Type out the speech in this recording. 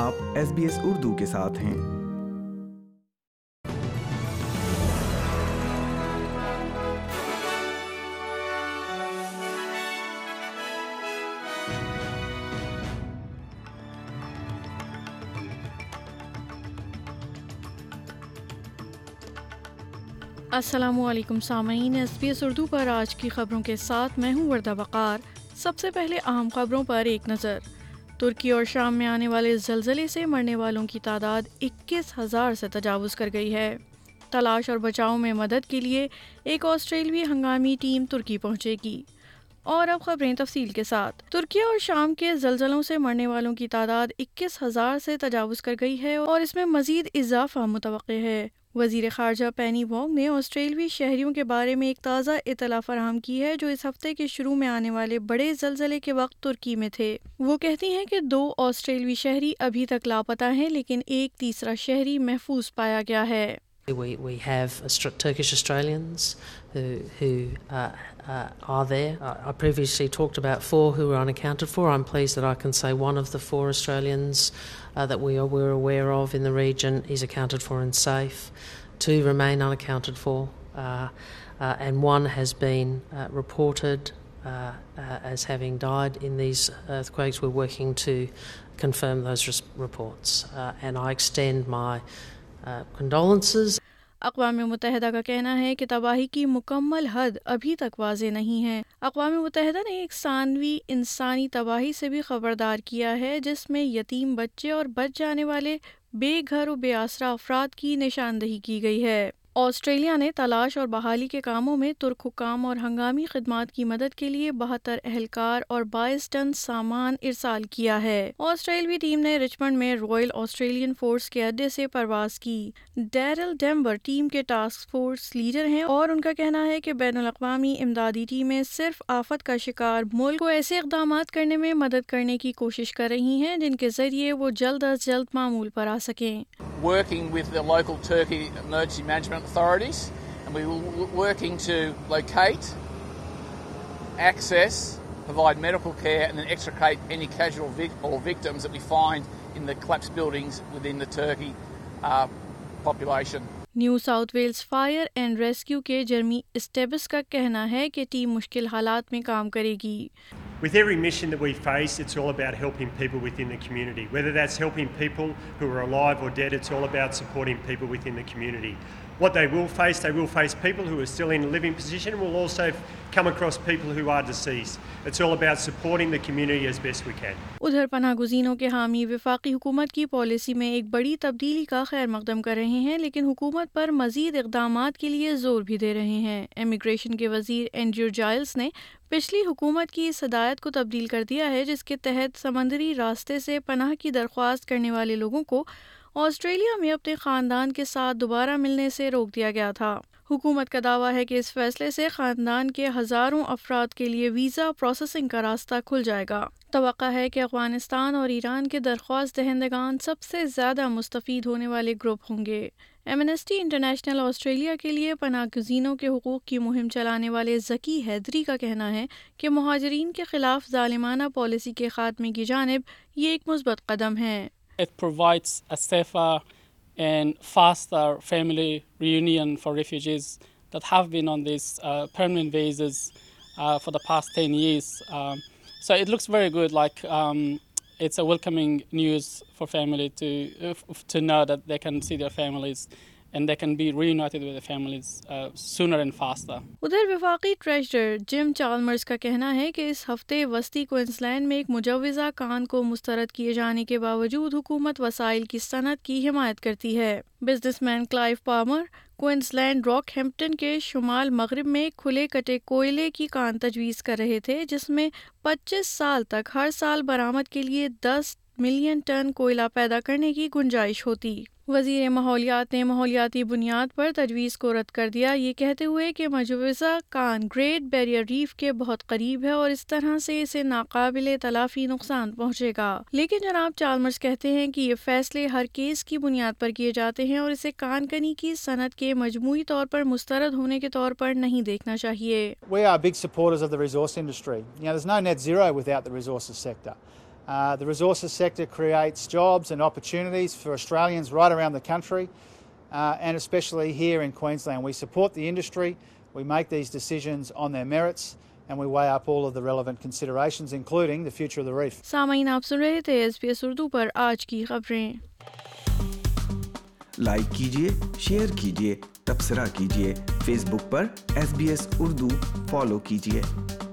آپ S S B Urdu کے ساتھ ہیں السلام علیکم سامعین ایس بی ایس اردو پر آج کی خبروں کے ساتھ میں ہوں وردہ وقار سب سے پہلے اہم خبروں پر ایک نظر ترکی اور شام میں آنے والے زلزلے سے مرنے والوں کی تعداد اکیس ہزار سے تجاوز کر گئی ہے تلاش اور بچاؤ میں مدد کے لیے ایک آسٹریلوی ہنگامی ٹیم ترکی پہنچے گی اور اب خبریں تفصیل کے ساتھ ترکیہ اور شام کے زلزلوں سے مرنے والوں کی تعداد اکیس ہزار سے تجاوز کر گئی ہے اور اس میں مزید اضافہ متوقع ہے وزیر خارجہ پینی وانگ نے آسٹریلوی شہریوں کے بارے میں ایک تازہ اطلاع فراہم کی ہے جو اس ہفتے کے شروع میں آنے والے بڑے زلزلے کے وقت ترکی میں تھے وہ کہتی ہیں کہ دو آسٹریلوی شہری ابھی تک لاپتہ ہیں لیکن ایک تیسرا شہری محفوظ پایا گیا ہے وی ہیف ٹرکیس اسٹرلیئنس آ پریویئسلی تھوت ب ف four who are a hundred four R M peace add آرسائڈ one of the four اسٹرنس we are we are where of engine is کھی ہانڈ فور ان سائف ٹھیک rain are a hundred four and one his be report اسویگ ڈاڈ انس we working ٹھ confirm this reports and I ایسٹین my Uh, اقوام متحدہ کا کہنا ہے کہ تباہی کی مکمل حد ابھی تک واضح نہیں ہے اقوام متحدہ نے ایک ثانوی انسانی تباہی سے بھی خبردار کیا ہے جس میں یتیم بچے اور بچ جانے والے بے گھر و بے آسرا افراد کی نشاندہی کی گئی ہے آسٹریلیا نے تلاش اور بحالی کے کاموں میں ترک حکام اور ہنگامی خدمات کی مدد کے لیے بہتر اہلکار اور بائیس ٹن سامان ارسال کیا ہے آسٹریلوی ٹیم نے رچمنڈ میں رویل آسٹریلین فورس کے اڈے سے پرواز کی ڈیرل ڈیمبر ٹیم کے ٹاسک فورس لیڈر ہیں اور ان کا کہنا ہے کہ بین الاقوامی امدادی ٹیمیں صرف آفت کا شکار ملک کو ایسے اقدامات کرنے میں مدد کرنے کی کوشش کر رہی ہیں جن کے ذریعے وہ جلد از جلد معمول پر آ سکیں authorities and we were working to locate, access, provide medical care and then extricate any casual vic or victims that we find in the collapsed buildings within the Turkey uh, population. New South Wales fire and rescue کے Jeremy اسٹیبس کا کہنا ہے کہ team مشکل حالات میں کام کرے گی With every mission that we face, it's all about helping people within the community. Whether that's helping people who are alive or dead, it's all about supporting people within the community. what they will face, they will face people who are still in a living position and will also come across people who are deceased. It's all about supporting the community as best we can. ادھر پناہ گزینوں کے حامی وفاقی حکومت کی policy میں ایک بڑی تبدیلی کا خیر مقدم کر رہے ہیں لیکن حکومت پر مزید اقدامات کے لیے زور بھی دے رہے ہیں امیگریشن کے وزیر اینڈریو جائلز نے پچھلی حکومت کی اس ہدایت کو تبدیل کر دیا ہے جس کے تحت سمندری راستے سے پناہ کی درخواست کرنے والے لوگوں کو آسٹریلیا میں اپنے خاندان کے ساتھ دوبارہ ملنے سے روک دیا گیا تھا حکومت کا دعویٰ ہے کہ اس فیصلے سے خاندان کے ہزاروں افراد کے لیے ویزا پروسیسنگ کا راستہ کھل جائے گا توقع ہے کہ افغانستان اور ایران کے درخواست دہندگان سب سے زیادہ مستفید ہونے والے گروپ ہوں گے ایمنسٹی انٹرنیشنل آسٹریلیا کے لیے پناہ گزینوں کے حقوق کی مہم چلانے والے ذکی حیدری کا کہنا ہے کہ مہاجرین کے خلاف ظالمانہ پالیسی کے خاتمے کی جانب یہ ایک مثبت قدم ہے It provides a safer and faster family reunion for refugees that have been on these uh, permanent visas uh, for the past 10 years. Um, so it looks very good. Like um, it's a welcoming news for family uh, to know that they can see their families ادھر وفاقی treasure جم کا کہنا ہے کہ اس ہفتے وسطی Queensland میں ایک مجوزہ کان کو مسترد کیے جانے کے باوجود حکومت وسائل کی صنعت کی حمایت کرتی ہے businessman Clive Palmer Queensland Rockhampton کے شمال مغرب میں کھلے کٹے کوئلے کی کان تجویز کر رہے تھے جس میں پچیس سال تک ہر سال برآمد کے لیے دس ملین ٹن کوئلہ پیدا کرنے کی گنجائش ہوتی وزیر ماحولیات نے ماحولیاتی بنیاد پر تجویز کو رد کر دیا یہ کہتے ہوئے کہ مجوزہ کان گریٹ بیریئر ریف کے بہت قریب ہے اور اس طرح سے اسے ناقابل تلافی نقصان پہنچے گا لیکن جناب چالمرز کہتے ہیں کہ یہ فیصلے ہر کیس کی بنیاد پر کیے جاتے ہیں اور اسے کان کنی کی صنعت کے مجموعی طور پر مسترد ہونے کے طور پر نہیں دیکھنا چاہیے Uh, the resources sector creates jobs and opportunities for Australians right around the country uh, and especially here in Queensland. We support the industry, we make these decisions on their merits. And we weigh up all of the relevant considerations, including the future of the reef. سامعین آپ سن رہے تھے S B S Urdu پر آج کی خبریں like کیجیے شیئر کیجیے تبصرہ کیجیے فیس بک پر S B S Urdu follow کیجیے